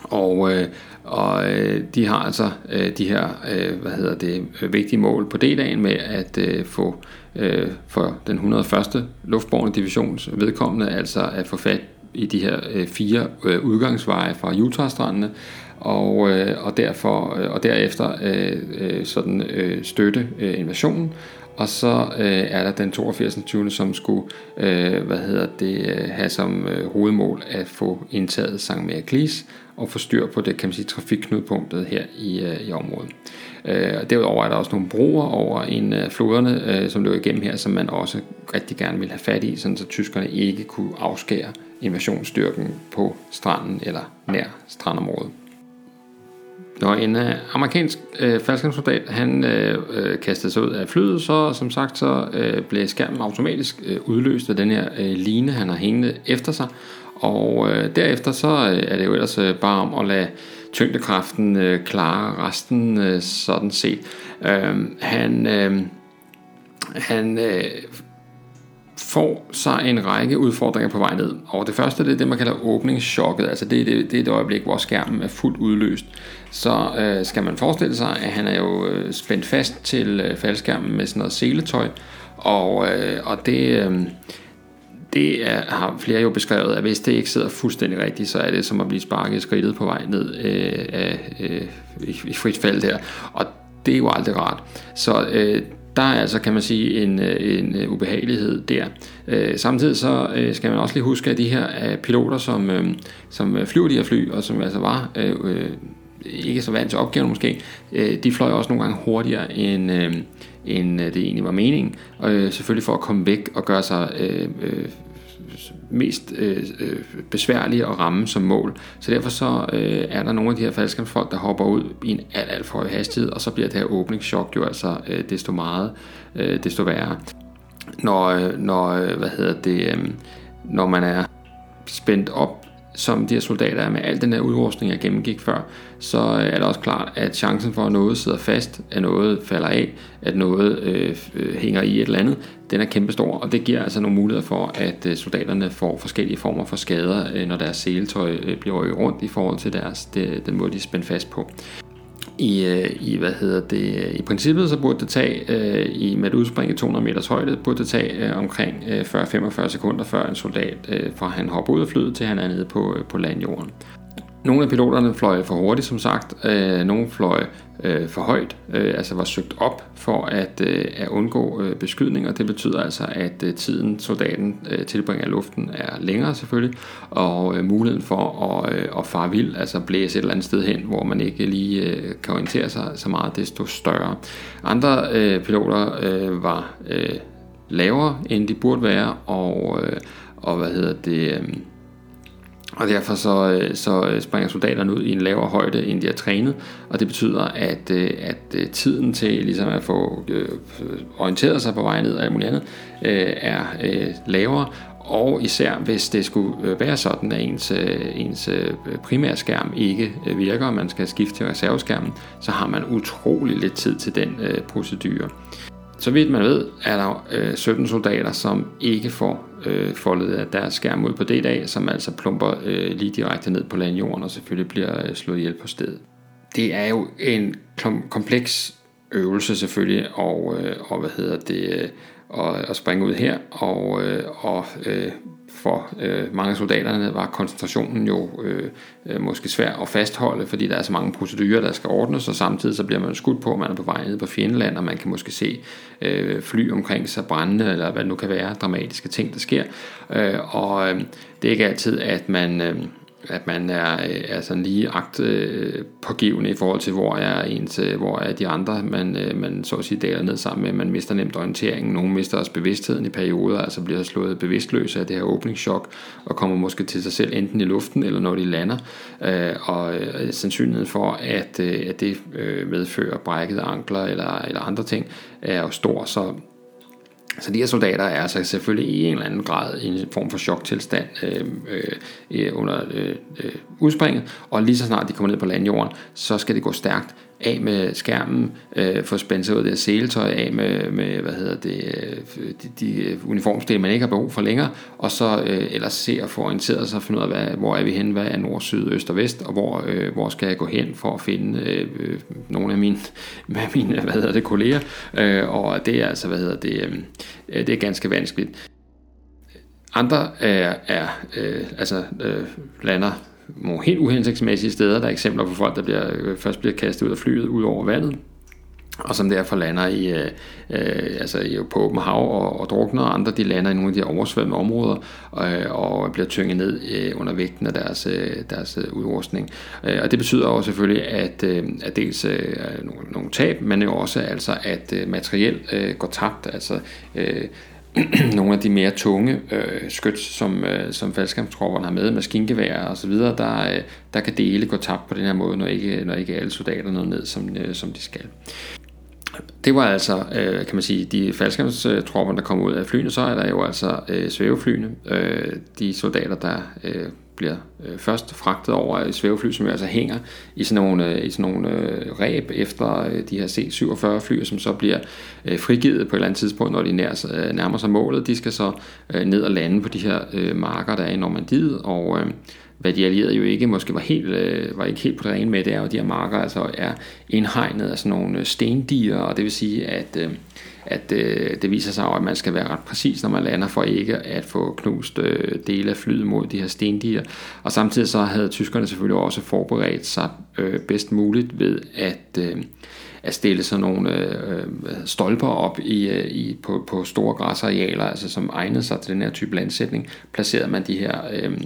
og, øh, og øh, de har altså øh, de her øh, hvad hedder det, vigtige mål på D-dagen med at øh, få øh, for den 101. luftborne divisions vedkommende, altså at få fat i de her øh, fire øh, udgangsveje fra Utah-strandene, og, øh, og, derfor, øh, og derefter øh, øh, sådan, øh, støtte øh, invasionen. Og så øh, er der den 82. 20. som skulle øh, hvad hedder det, øh, have som øh, hovedmål at få indtaget St. Meriklis og få styr på det kan man sige, trafikknudpunktet her i, øh, i området. Øh, derudover er der også nogle broer over en øh, floderne, øh, som løber igennem her, som man også rigtig gerne vil have fat i, sådan så tyskerne ikke kunne afskære invasionsstyrken på stranden eller nær strandområdet. Når en øh, amerikansk øh, faldskærmssoldat han øh, øh, kastede sig ud af flyet, så som sagt så øh, blev skærmen automatisk øh, udløst af den her øh, line, han har hængende efter sig. Og øh, derefter så øh, er det jo ellers øh, bare om at lade tyngdekraften øh, klare resten øh, sådan set. Øh, han øh, han øh, får sig en række udfordringer på vej ned. Og det første det er det, man kalder åbningschokket. Altså det er det, det, er det øjeblik, hvor skærmen er fuldt udløst. Så øh, skal man forestille sig, at han er jo øh, spændt fast til øh, faldskærmen med sådan noget seletøj. Og, øh, og det... Øh, det er, har flere jo beskrevet, at hvis det ikke sidder fuldstændig rigtigt, så er det som at blive sparket skridtet på vej ned øh, af, øh, i, frit fald der. Og det er jo aldrig rart. Så øh, der er altså, kan man sige, en, øh, en øh, ubehagelighed der. Øh, samtidig så øh, skal man også lige huske, at de her øh, piloter, som, øh, som øh, flyver de her fly, og som altså var øh, øh, ikke så vant til opgaven måske, øh, de fløj også nogle gange hurtigere end, øh, end øh, det egentlig var meningen. Og øh, selvfølgelig for at komme væk og gøre sig øh, øh, mest øh, øh besværlig besværlige at ramme som mål. Så derfor så øh, er der nogle af de her faldskærmsfolk, der hopper ud i en alt, alt for høj hastighed, og så bliver det her åbningschok jo altså øh, desto meget, øh, desto værre. Når, øh, når, hvad hedder det, øh, når man er spændt op som de her soldater er med al den her udrustning, jeg gennemgik før, så øh, er det også klart, at chancen for, at noget sidder fast, at noget falder af, at noget øh, øh hænger i et eller andet, den er kæmpestor, og det giver altså nogle muligheder for, at øh, soldaterne får forskellige former for skader, når deres seletøj bliver rykket rundt i forhold til deres, det, den måde, de er spændt fast på i, øh, i hvad hedder det, øh, i princippet så burde det tage øh, i med et udspring i 200 meters højde burde det tage øh, omkring øh, 40-45 sekunder før en soldat øh, fra han hopper ud af flyet til han er nede på, øh, på landjorden. Nogle af piloterne fløj for hurtigt, som sagt. Øh, nogle fløj øh, for højt, øh, altså var søgt op for at, øh, at undgå øh, beskydning, og det betyder altså, at øh, tiden soldaten øh, tilbringer i luften er længere selvfølgelig, og øh, muligheden for at, øh, at fare vild, altså blæse et eller andet sted hen, hvor man ikke lige øh, kan orientere sig så meget, desto større. Andre øh, piloter øh, var øh, lavere, end de burde være, og, øh, og hvad hedder det... Øh, og derfor så, øh, så øh, springer soldaterne ud i en lavere højde, end de har trænet, og det betyder, at, øh, at tiden til ligesom at få orienteret sig på vej ned og alt muligt andet, er lavere, og især hvis det skulle være sådan, at ens, ens primærskærm ikke virker, og man skal skifte til reserveskærmen, så har man utrolig lidt tid til den procedure. Så vidt man ved, er der øh, 17 soldater, som ikke får øh, foldet deres skærm ud på det dag, som altså plumper øh, lige direkte ned på landjorden og selvfølgelig bliver øh, slået ihjel på stedet. Det er jo en kompleks øvelse selvfølgelig, og, øh, og hvad hedder det, øh, at, at springe ud her, og, øh, og øh, for øh, mange af soldaterne var koncentrationen jo øh, øh, måske svær at fastholde, fordi der er så mange procedurer, der skal ordnes, og samtidig så bliver man skudt på, at man er på vej ned på fjendeland, og man kan måske se øh, fly omkring sig brændende, eller hvad det nu kan være, dramatiske ting, der sker. Øh, og øh, det er ikke altid, at man... Øh, at man er, er sådan lige agt øh, pågivende i forhold til, hvor er, ens, øh, hvor er de andre, man, øh, man så at sige daler ned sammen med. Man mister nemt orienteringen. Nogle mister også bevidstheden i perioder, altså bliver slået bevidstløse af det her åbningschok, og kommer måske til sig selv enten i luften, eller når de lander. Øh, og øh, sandsynligheden for, at, at det medfører brækkede ankler eller, eller andre ting, er jo stor, så så de her soldater er altså selvfølgelig i en eller anden grad i en form for choktilstand øh, øh, øh, under øh, øh, udspringet, og lige så snart de kommer ned på landjorden, så skal det gå stærkt af med skærmen, øh, få spændt sig ud af det seletøj, af med, med hvad hedder det, øh, de, de øh, uniformsdele, man ikke har behov for længere, og så øh, ellers se og få orienteret sig og finde ud af, hvad, hvor er vi henne, hvad er nord, syd, øst og vest, og hvor, øh, hvor skal jeg gå hen for at finde øh, øh nogle af mine, med mine hvad hedder det, kolleger, øh, og det er altså, hvad hedder det, øh, det er ganske vanskeligt. Andre er, er øh, altså øh, lander nogle helt uhensigtsmæssige steder. Der er eksempler på folk, der bliver, øh, først bliver kastet ud af flyet ud over vandet, og som derfor lander i, øh, øh, altså i, på åben hav og, og drukner, og andre de lander i nogle af de oversvømmede områder øh, og bliver tynget ned øh, under vægten af deres, øh, deres øh, udrustning. Øh, og det betyder også selvfølgelig, at, øh, at dels øh, nogle, nogle tab, men jo også altså, at øh, materiel øh, går tabt. Altså øh, nogle af de mere tunge øh, skyts, som, øh, som faldskærmstropperne har med, maskingevær og så videre, der, øh, der kan dele gå tabt på den her måde, når ikke, når ikke alle soldater når ned, som, øh, som de skal. Det var altså, øh, kan man sige, de faldskærmstropper, der kom ud af flyene, så er der jo altså øh, svæveflyene, øh, de soldater, der øh, bliver øh, først fragtet over et svævefly, som jo altså hænger i sådan nogle, øh, i sådan nogle øh, ræb efter de her C-47 fly, som så bliver frigivet på et eller andet tidspunkt, når de nærmer sig målet. De skal så ned og lande på de her marker, der er i Normandiet, og hvad de allierede jo ikke måske var, helt, var ikke helt på det rene med, det er jo, de her marker altså er indhegnet af sådan nogle stendiger, og det vil sige, at øh, at øh, det viser sig at man skal være ret præcis, når man lander, for ikke at få knust øh, dele af flyet mod de her stendiger. Og samtidig så havde tyskerne selvfølgelig også forberedt sig øh, bedst muligt ved at, øh, at stille sådan nogle øh, øh stolper op i, øh, i, på, på store græsarealer, altså som egnede sig til den her type landsætning, placerede man de her... Øh,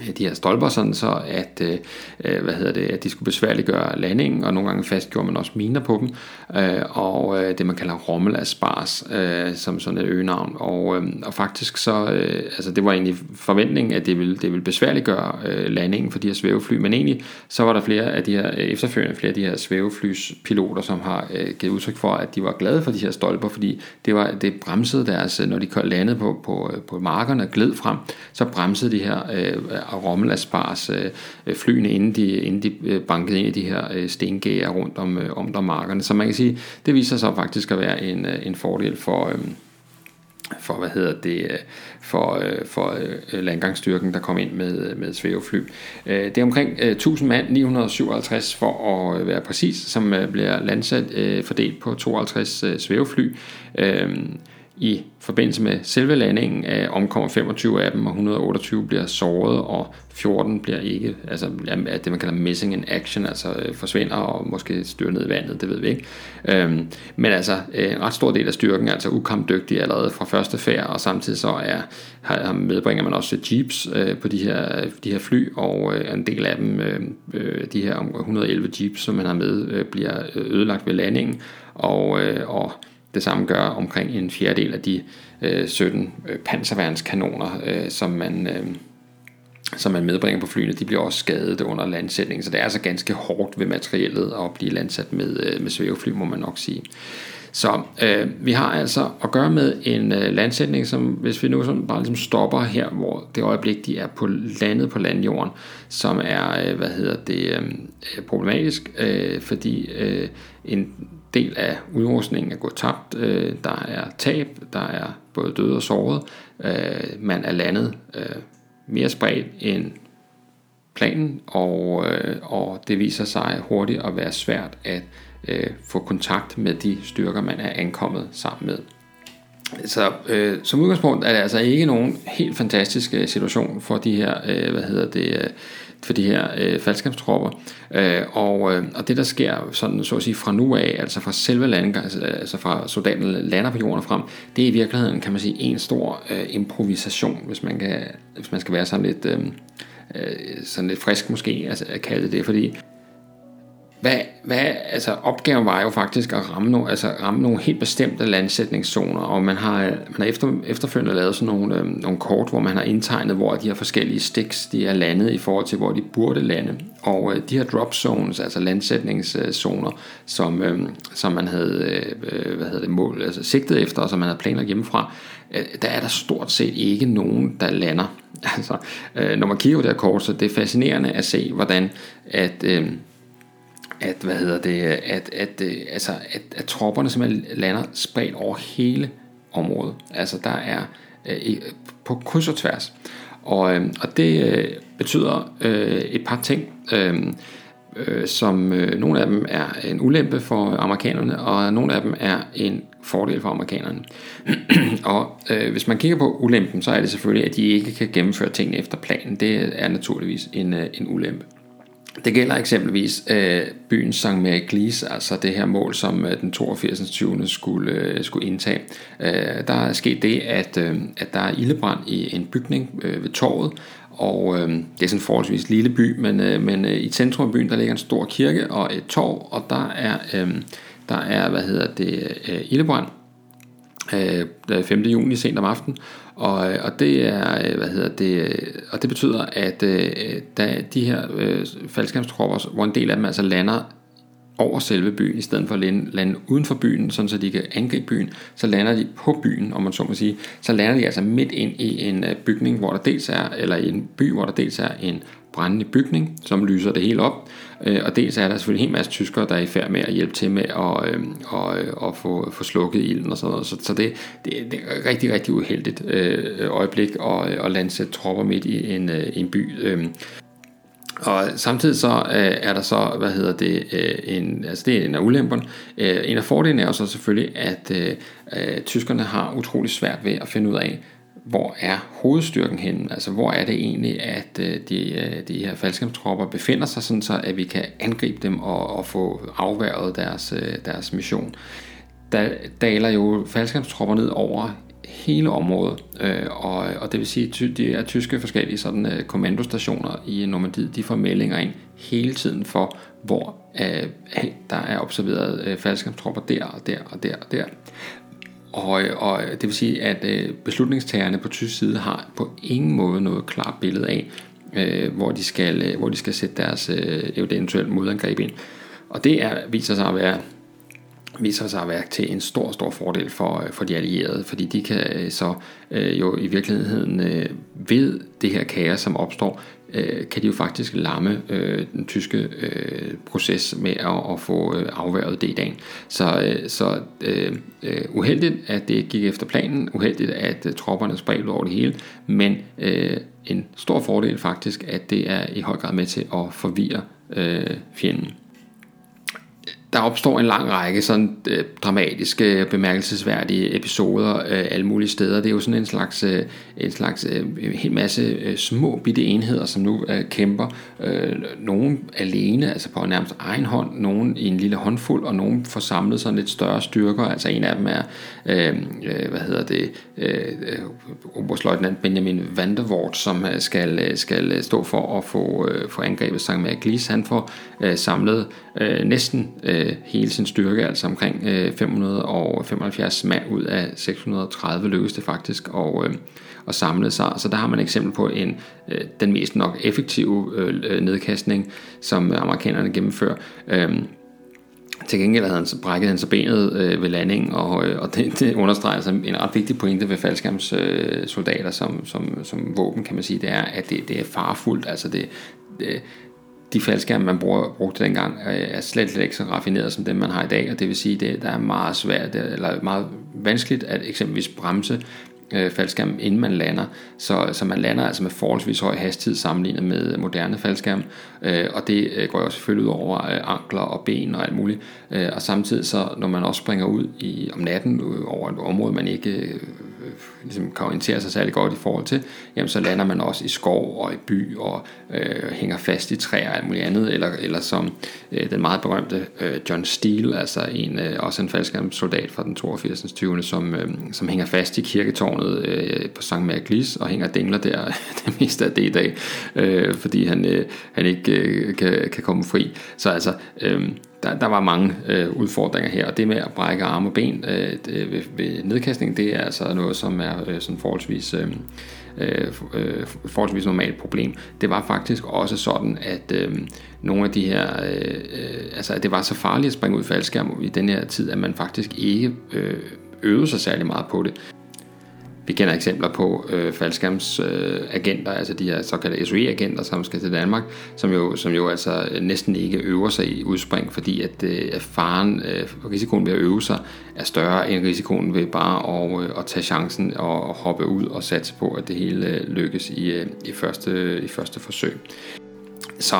Øh, de her stolper, sådan så at, øh, øh, hvad hedder det, at de skulle besværliggøre landingen, og nogle gange fastgjorde man også miner på dem, øh, og øh, det man kalder rommel spars, øh, som sådan et øgenavn, og, øh, og faktisk så, øh, altså det var egentlig forventningen, at det ville, det ville besværliggøre øh, landingen for de her svævefly, men egentlig så var der flere af de her, øh, efterfølgende flere af de her svæveflyspiloter, som har øh, givet udtryk for, at de var glade for de her stolper, fordi det, var, det bremsede deres, når de landede på, på, på markerne og gled frem, så bremsede de her øh, Øh, Rommel Aspars øh, øh, flyene, inden de, inden de øh, bankede ind i de her øh, stengæger rundt om, øh, om der markerne. Så man kan sige, det viser sig faktisk at være en, øh, en fordel for, øh, for hvad hedder det øh, for, for landgangsstyrken der kom ind med med svævefly. Det er omkring 1000 mand, 957 for at være præcis, som bliver landsat fordelt på 52 svævefly. I forbindelse med selve landingen øh, omkommer 25 af dem, og 128 bliver såret, og 14 bliver ikke, altså det man kalder missing in action, altså øh, forsvinder og måske styrer ned i vandet, det ved vi ikke. Øhm, men altså øh, en ret stor del af styrken er altså ukampdygtig allerede fra første færd, og samtidig så er, har, medbringer man også jeeps øh, på de her, de her fly, og øh, en del af dem, øh, øh de her 111 jeeps, som man har med, øh, bliver øh, ødelagt ved landingen, og, øh, og det samme gør omkring en fjerdedel af de øh, 17 øh, panserværnskanoner, øh, som man... Øh, som man medbringer på flyene, de bliver også skadet under landsætningen, så det er altså ganske hårdt ved materiellet at blive landsat med, øh, med svævefly, må man nok sige. Så øh, vi har altså at gøre med en øh, landsætning, som hvis vi nu sådan bare ligesom stopper her, hvor det øjeblik, de er på landet på landjorden, som er, øh, hvad hedder det, øh, øh problematisk, øh, fordi øh, en del af udrustningen er gået tabt. Øh, der er tab, der er både døde og såret. Øh, man er landet øh, mere spredt end planen, og, øh, og det viser sig hurtigt at være svært at øh, få kontakt med de styrker, man er ankommet sammen med. Så øh, som udgangspunkt er det altså ikke nogen helt fantastisk øh, situation for de her, øh, hvad hedder det, øh, for de her øh, faldskabstropper. Øh, og, øh, og det der sker sådan så at sige fra nu af, altså fra selve landet, altså, altså fra soldaterne lander på jorden frem, det er i virkeligheden kan man sige en stor øh, improvisation, hvis man kan, hvis man skal være sådan lidt øh, øh sådan lidt frisk måske altså, at kalde det, fordi hvad, hvad, altså opgaven var jo faktisk at ramme nogle, altså ramme nogle helt bestemte landsætningszoner, og man har, man har efter, efterfølgende lavet sådan nogle, øh, nogle kort, hvor man har indtegnet, hvor de her forskellige sticks, de er landet i forhold til, hvor de burde lande. Og øh, de her drop zones, altså landsætningszoner, som, øh, som man havde, øh, hvad hedder det, mål, altså sigtet efter, og som man havde planlagt hjemmefra, øh, der er der stort set ikke nogen, der lander. Altså, øh, når man kigger på det her kort, så det er fascinerende at se, hvordan at... Øh, at hvad hedder det, at, at, øh, altså, at, at tropperne simpelthen lander spredt over hele området. Altså der er øh, på kryds og tværs. Og, øh, og det øh, betyder øh, et par ting. Øh, øh, som øh, nogle af dem er en ulempe for amerikanerne, og nogle af dem er en fordel for amerikanerne. og øh, hvis man kigger på ulempen, så er det selvfølgelig, at de ikke kan gennemføre tingene efter planen. Det er naturligvis en, øh, en ulempe. Det gælder eksempelvis øh, byen St. Mary Glees, altså det her mål, som øh, den 82. 20. skulle, øh, skulle indtage. Øh, der er sket det, at, øh, at der er ildebrand i en bygning øh, ved torvet, og øh, det er sådan en forholdsvis lille by, men, øh, men øh, i centrum af byen, der ligger en stor kirke og et torv, og der er, øh, der er hvad hedder det, øh, ildebrand øh, 5. juni sent om aftenen, og, øh, og det er, øh, hvad hedder det, øh, og det betyder, at da de her øh, faldskærmstropper, hvor en del af dem altså lander over selve byen, i stedet for at lande, lande uden for byen, sådan så de kan angribe byen, så lander de på byen, om man så må sige. Så lander de altså midt ind i en bygning, hvor der dels er, eller i en by, hvor der dels er en brændende bygning, som lyser det hele op. Øh, og dels er der selvfølgelig en hel masse tyskere, der er i færd med at hjælpe til med at, øhm, øh, og, og få, få slukket ilden og sådan noget. Så, så det, det, det er rigtig, rigtig uheldigt øh, øjeblik at, øh, at landsætte tropper midt i en, øh, en by. Øhm, og samtidig så øh, er der så, hvad hedder det, en, altså det er en af ulemperne. en af fordelene er jo så selvfølgelig, at at tyskerne har utrolig svært ved at finde ud af, hvor er hovedstyrken henne? Altså hvor er det egentlig, at øh, de, øh, de her faldskabstropper befinder sig, sådan så at vi kan angribe dem og, og få afværget deres, øh, deres mission. Der daler jo faldskabstropper ned over hele området, og, og det vil sige, at de er tyske forskellige sådan, kommandostationer i Normandiet, de får meldinger ind hele tiden for, hvor uh, der er observeret uh, faldskabstropper der og der og der og der. Og, og det vil sige, at øh, beslutningstagerne på tysk side har på ingen måde noget klart billede af, øh, hvor, de skal, øh, hvor de skal sætte deres øh, modangreb ind. Og det er, viser sig at være viser sig at være til en stor, stor fordel for, øh, for de allierede, fordi de kan så øh, jo i virkeligheden øh, ved det her kaos, som opstår, øh, kan de jo faktisk lamme øh, den tyske øh, proces med at, at få øh, afværget det i dagen. Så, øh, så øh, øh, uheldigt, at det gik efter planen, uheldigt, at øh, tropperne spredte over det hele, men øh, en stor fordel faktisk, at det er i høj grad med til at forvirre øh, fjenden der opstår en lang række sådan øh, dramatiske, bemærkelsesværdige episoder øh, alle mulige steder. Det er jo sådan en slags, øh, en slags øh, en hel masse øh, små bitte enheder, som nu øh, kæmper. Øh, nogen alene, altså på nærmest egen hånd, nogen i en lille håndfuld, og nogen får samlet sådan lidt større styrker. Altså en af dem er, øh, øh hvad hedder det, øh, oberstløjtnant Benjamin Vandervoort, som øh, skal, øh, skal stå for at få, øh, få angrebet St. Maglis. Han får øh, samlet øh, næsten øh, Øh, hele sin styrke, altså omkring øh, 575 mand ud af 630 lykkedes det faktisk at, øh, at samle sig. Så der har man et eksempel på en øh, den mest nok effektive øh, nedkastning, som amerikanerne gennemfører. Øh, til gengæld havde han så brækket han så benet øh, ved landingen, og, øh, og det, det understreger altså en ret vigtig pointe ved faldskærmssoldater øh, soldater som, som, som våben, kan man sige, det er, at det, det er farfuldt. Altså det, det, de faldskærme, man bruger, brugte dengang, øh, er slet, slet ikke så raffineret som dem, man har i dag, og det vil sige, at der er meget svært, eller meget vanskeligt at eksempelvis bremse øh, faldskærm, inden man lander. Så, så man lander altså med forholdsvis høj hastighed sammenlignet med moderne faldskærm, øh, og det øh, går jo selvfølgelig ud over øh, ankler og ben og alt muligt. Øh, og samtidig så, når man også springer ud i, om natten øh, over et område, man ikke øh, ligesom kan orientere sig særlig godt i forhold til, jamen så lander man også i skov og i by og øh, hænger fast i træer og alt muligt andet, eller, eller som øh, den meget berømte øh, John Steele, altså en, øh, også en soldat fra den 82. 20. Som, øh, som hænger fast i kirketårnet øh, på St. Merglis og hænger dingler der det meste af det i dag, øh, fordi han, øh, han ikke øh, kan, kan komme fri. Så altså, øh, der, der var mange øh, udfordringer her, og det med at brække arme og ben øh, det, øh, ved, ved nedkastning, det er altså noget, som er øh, sådan forholdsvis, øh, øh, øh, forholdsvis normalt problem. Det var faktisk også sådan, at øh, nogle af de her, øh, øh, altså at det var så farligt at springe ud faldskærm i den her tid, at man faktisk ikke øh, øvede sig særlig meget på det vi kender eksempler på øh, faldskærmsagenter, øh, altså de her såkaldte SOE-agenter, som skal til Danmark, som jo, som jo altså øh, næsten ikke øver sig i udspring, fordi at, øh, at faren, øh, risikoen ved at øve sig, er større end risikoen ved bare at, øh, at tage chancen og, og hoppe ud og satse på, at det hele øh, lykkes i, øh, i, første, i første forsøg. Så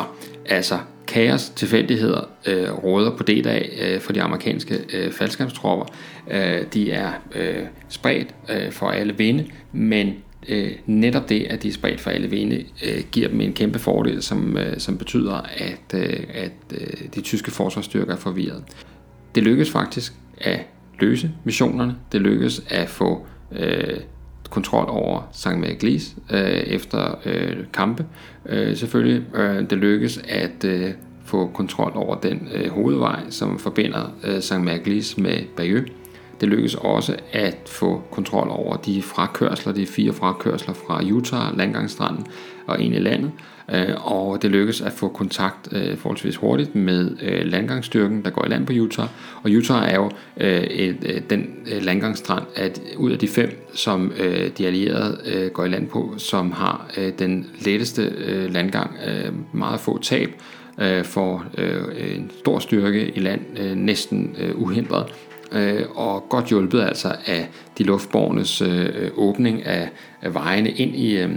altså kaos, tilfældigheder øh, råder på det dag øh, for de amerikanske øh, faldskabstropper. Øh, de er øh, spredt øh, for alle vinde, men øh, netop det, at de er spredt for alle vinde, øh, giver dem en kæmpe fordel, som, øh, som betyder, at, øh, at øh, de tyske forsvarsstyrker er forvirret. Det lykkes faktisk at løse missionerne. Det lykkes at få øh, kontrol over St. Maglis øh, efter øh, kampe. Øh, selvfølgelig øh, det lykkes at øh, få kontrol over den øh, hovedvej, som forbinder øh, St. Maglis med Bayeux. Det lykkes også at få kontrol over de frakørsler, de fire frakørsler fra Utah, landgangsstranden og ind i landet. Øh, og det lykkes at få kontakt øh, forholdsvis hurtigt med øh, landgangsstyrken, der går i land på Utah. Og Utah er jo den landgangsstrand at ud af de fem, som de allierede går i land på, som har den letteste landgang, meget få tab, får en stor styrke i land, næsten uhindret Øh, og godt hjulpet altså af de luftbornes øh, åbning af, vejene ind i, øh,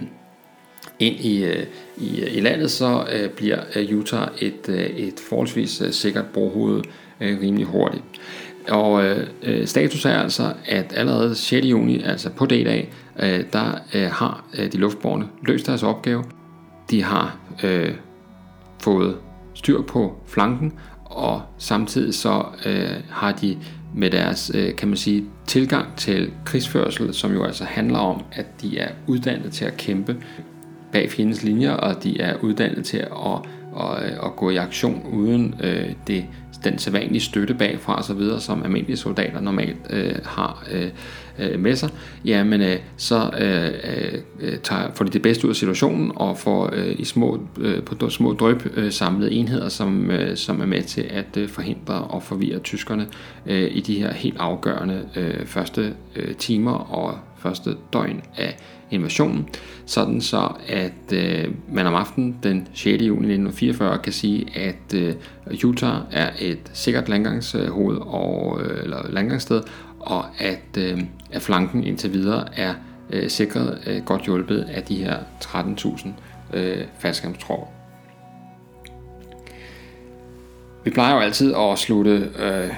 ind i, øh, i, i landet, så øh, bliver Utah et, et forholdsvis sikkert brohoved rimelig hurtigt. Og øh, status er altså, at allerede 6. juni, altså på det dag, øh, der øh, har de luftborne løst deres opgave. De har øh, fået styr på flanken, og samtidig så øh, har de med deres, øh, kan man sige, tilgang til krigsførsel, som jo altså handler om, at de er uddannet til at kæmpe bag fjendens linjer, og de er uddannet til at, og, øh, og gå i aktion uden øh, det, den sædvanlige støtte bagfra osv., som almindelige soldater normalt øh, har øh, øh med sig, jamen øh, så øh, øh, tager, får de det bedste ud af situationen og får øh, i små, øh, på små drøb øh, samlede enheder, som, øh, som er med til at øh, forhindre og forvirre tyskerne øh, i de her helt afgørende øh, første øh, timer og første døgn af invasionen, sådan så at øh, man om aftenen den 6. juni 1944 kan sige, at øh, Utah er et sikkert landgangshoved og, øh, eller landgangssted, og at, øh, at flanken indtil videre er øh, sikret øh, godt hjulpet af de her 13.000 øh, faldskærmstropper. Vi plejer jo altid at slutte øh,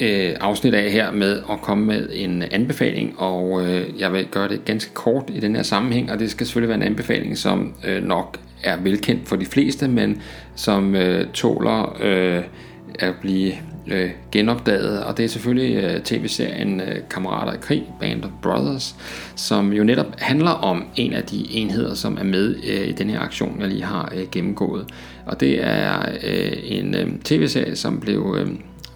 øh, afsnit af her med at komme med en anbefaling, og øh, jeg vil gøre det ganske kort i den her sammenhæng, og det skal selvfølgelig være en anbefaling, som øh, nok er velkendt for de fleste, men som øh, tåler øh, at blive øh, genopdaget, og det er selvfølgelig øh, tv-serien øh, Kammerater i krig, Band of Brothers, som jo netop handler om en af de enheder, som er med øh, i den her aktion, jeg lige har øh, gennemgået. Og det er øh, en øh, tv-serie, som blev øh,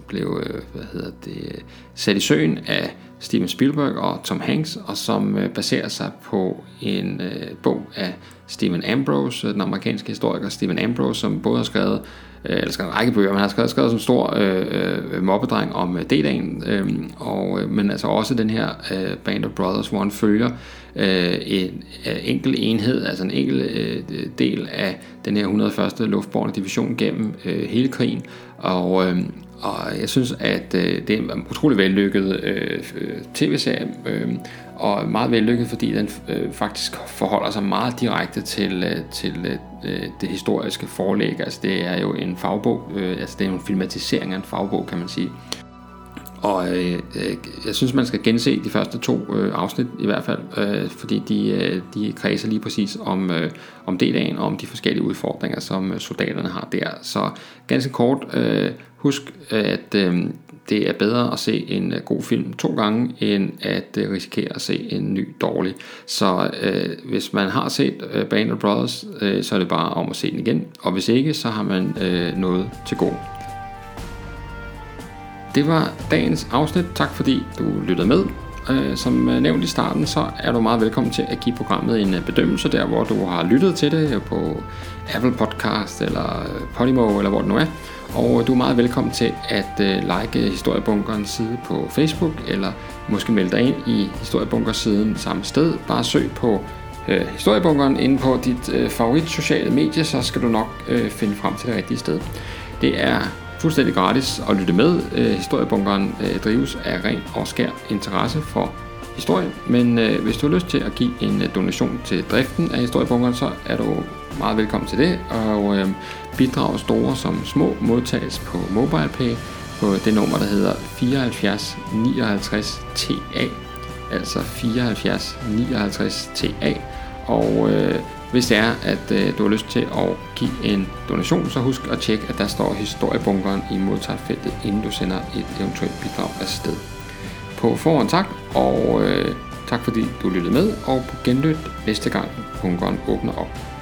blev øh, hvad hedder det, sat i søen af Steven Spielberg og Tom Hanks, og som øh, baserer sig på en øh, bog af Stephen Ambrose, den amerikanske historiker Stephen Ambrose, som både har skrevet eller skrevet en række bøger, men han har skrevet, skrevet som stor øh, mobbedreng om D-dagen, øh, og, men altså også den her øh, Band of Brothers, hvor han følger øh, en øh, enkelt enhed, altså en enkelt øh, del af den her 101. luftborne division gennem øh, hele krigen, og, øh, og jeg synes, at øh, det er en utrolig vellykket øh, tv-serie, øh, og meget vellykket, fordi den øh, faktisk forholder sig meget direkte til, øh, til øh, det historiske forlæg. Altså det er jo en fagbog, øh, altså det er jo en filmatisering af en fagbog, kan man sige. Og øh, øh, jeg synes, man skal gense de første to øh, afsnit i hvert fald, øh, fordi de, øh, de kredser lige præcis om, øh, om D-dagen og om de forskellige udfordringer, som øh, soldaterne har der. Så ganske kort, øh, husk, at øh, det er bedre at se en øh, god film to gange, end at øh, risikere at se en ny dårlig. Så øh, hvis man har set øh, Band of Brothers, øh, så er det bare om at se den igen, og hvis ikke, så har man øh, noget til god. Det var dagens afsnit. Tak fordi du lyttede med. Øh, som øh, nævnt i starten, så er du meget velkommen til at give programmet en øh, bedømmelse der, hvor du har lyttet til det på Apple Podcast eller Podimo eller hvor det nu er. Og du er meget velkommen til at like Historiebunkerens side på Facebook, eller måske melde dig ind i Historiebunkers siden samme sted. Bare søg på øh, Historiebunkeren inde på dit øh, favorit sociale medie, så skal du nok øh, finde frem til det rigtige sted. Det er fuldstændig gratis at lytte med. Øh, Historiebunkeren øh, drives af ren og skær interesse for historie, men øh, hvis du har lyst til at give en øh, donation til driften af Historiebunkeren, så er du meget velkommen til det, og øh, bidrag store som små modtages på MobilePay på det nummer, der hedder 74 59 TA, altså 74 59 TA, og øh, hvis det er, at øh, du har lyst til at give en donation, så husk at tjekke, at der står historiebunkeren i modtagerfeltet, inden du sender et eventuelt bidrag afsted. På forhånd tak, og øh, tak fordi du lyttede med, og på genlyt næste gang bunkeren åbner op.